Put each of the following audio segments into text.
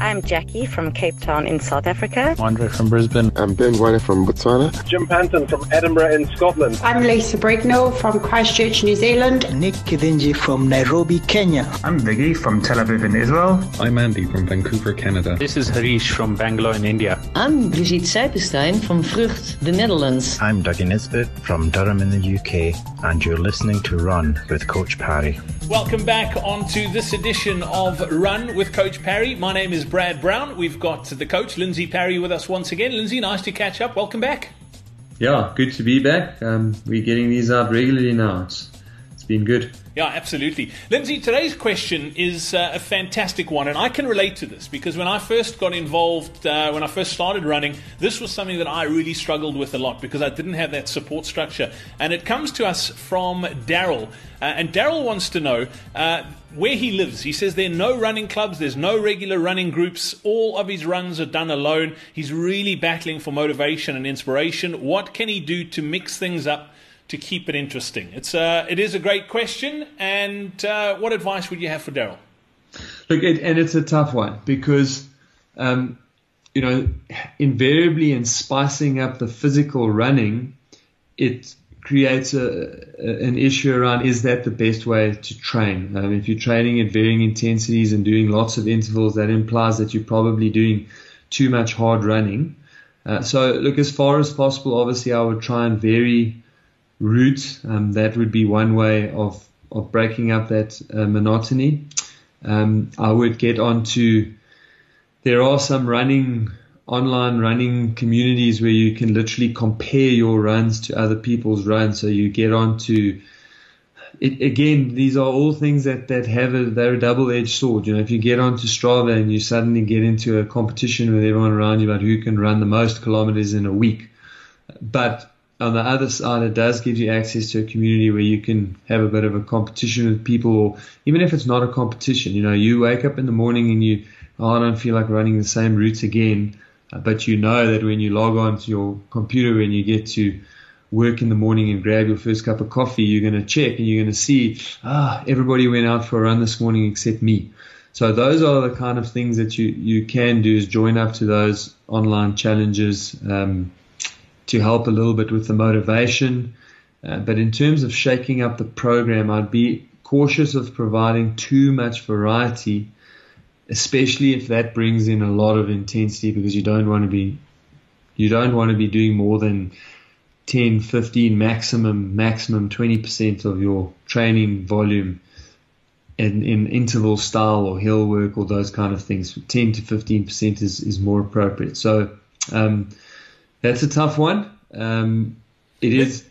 I'm Jackie from Cape Town in South Africa. Andre from Brisbane. I'm Ben White from Botswana. Jim Panton from Edinburgh in Scotland. I'm Lisa Brignall from Christchurch, New Zealand. Nick Kidinji from Nairobi, Kenya. I'm Viggy from Tel Aviv in Israel. I'm Andy from Vancouver, Canada. This is Harish from Bangalore in India. I'm Brigitte Seipenstein from Vrucht, the Netherlands. I'm Dougie Nisbet from Durham in the UK, and you're listening to Run with Coach Parry. Welcome back onto this edition of Run with Coach Parry. My name is Brad Brown. We've got the coach, Lindsay Parry, with us once again. Lindsay, nice to catch up. Welcome back. Yeah, good to be back. Um, we're getting these out regularly now. It's, been good. Yeah, absolutely. Lindsay, today's question is uh, a fantastic one, and I can relate to this because when I first got involved, uh, when I first started running, this was something that I really struggled with a lot because I didn't have that support structure. And it comes to us from Daryl. Uh, and Daryl wants to know uh, where he lives. He says there are no running clubs, there's no regular running groups. All of his runs are done alone. He's really battling for motivation and inspiration. What can he do to mix things up? To keep it interesting? It's uh, it is a great question, and uh, what advice would you have for Daryl? Look, it, and it's a tough one because, um, you know, invariably in spicing up the physical running, it creates a, a, an issue around is that the best way to train? Um, if you're training at varying intensities and doing lots of intervals, that implies that you're probably doing too much hard running. Uh, so, look, as far as possible, obviously, I would try and vary route. Um, that would be one way of, of breaking up that uh, monotony. Um, I would get onto, there are some running, online running communities where you can literally compare your runs to other people's runs. So you get onto, it, again, these are all things that, that have a, they're a double edged sword. You know, if you get onto Strava and you suddenly get into a competition with everyone around you about who can run the most kilometers in a week, but on the other side, it does give you access to a community where you can have a bit of a competition with people, or even if it's not a competition, you know, you wake up in the morning and you, oh, I don't feel like running the same routes again, uh, but you know that when you log on to your computer and you get to work in the morning and grab your first cup of coffee, you're going to check and you're going to see, ah, everybody went out for a run this morning except me. So those are the kind of things that you, you can do is join up to those online challenges. Um, to help a little bit with the motivation. Uh, but in terms of shaking up the program, I'd be cautious of providing too much variety, especially if that brings in a lot of intensity because you don't want to be you don't want to be doing more than 10, 15, maximum, maximum 20% of your training volume in, in interval style or hill work or those kind of things. 10 to 15% is, is more appropriate. So, um, that's a tough one. Um, it is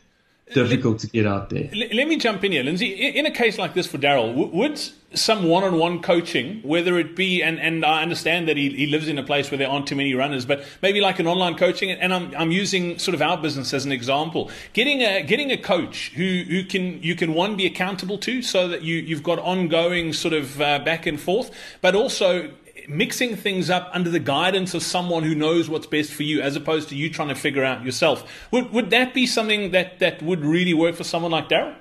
difficult to get out there. Let me jump in here, Lindsay. In a case like this for Daryl, would some one-on-one coaching, whether it be, and, and I understand that he, he lives in a place where there aren't too many runners, but maybe like an online coaching, and I'm, I'm using sort of our business as an example, getting a getting a coach who, who can you can one be accountable to, so that you you've got ongoing sort of uh, back and forth, but also mixing things up under the guidance of someone who knows what's best for you, as opposed to you trying to figure out yourself. Would would that be something that that would really work for someone like Daryl?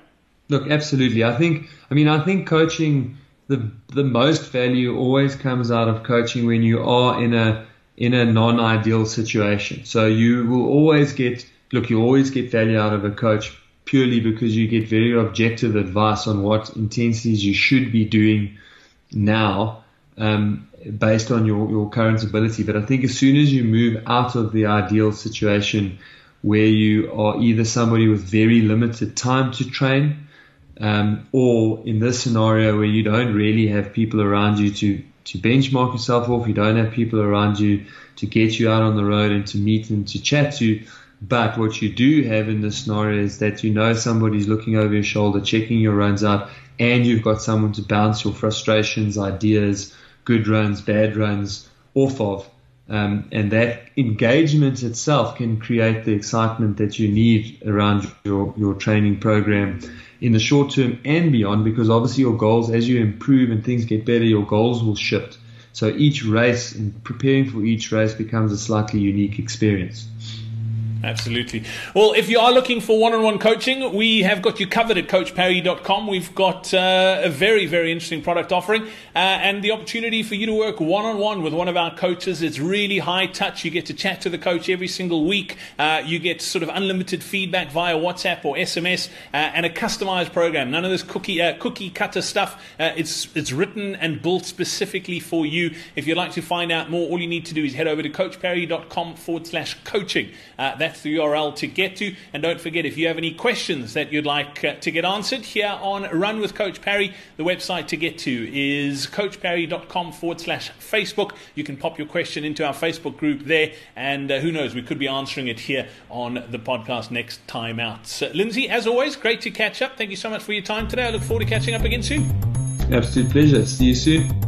Look, absolutely. I think. I mean, I think coaching the the most value always comes out of coaching when you are in a in a non-ideal situation. So you will always get look, you always get value out of a coach purely because you get very objective advice on what intensities you should be doing now. Um, based on your, your current ability. But I think as soon as you move out of the ideal situation where you are either somebody with very limited time to train, um, or in this scenario where you don't really have people around you to, to benchmark yourself off, you don't have people around you to get you out on the road and to meet and to chat to. But what you do have in this scenario is that you know somebody's looking over your shoulder, checking your runs out, and you've got someone to bounce your frustrations, ideas, good runs, bad runs off of. Um, and that engagement itself can create the excitement that you need around your, your training program in the short term and beyond, because obviously your goals, as you improve and things get better, your goals will shift. So each race and preparing for each race becomes a slightly unique experience. Absolutely. Well, if you are looking for one on one coaching, we have got you covered at CoachParry.com. We've got uh, a very, very interesting product offering uh, and the opportunity for you to work one on one with one of our coaches. It's really high touch. You get to chat to the coach every single week. Uh, you get sort of unlimited feedback via WhatsApp or SMS uh, and a customized program. None of this cookie, uh, cookie cutter stuff. Uh, it's, it's written and built specifically for you. If you'd like to find out more, all you need to do is head over to CoachParry.com forward slash coaching. That's the URL to get to. And don't forget, if you have any questions that you'd like uh, to get answered here on Run with Coach Parry, the website to get to is coachparry.com forward slash Facebook. You can pop your question into our Facebook group there, and uh, who knows, we could be answering it here on the podcast next time out. So, Lindsay, as always, great to catch up. Thank you so much for your time today. I look forward to catching up again soon. Absolute pleasure. See you soon.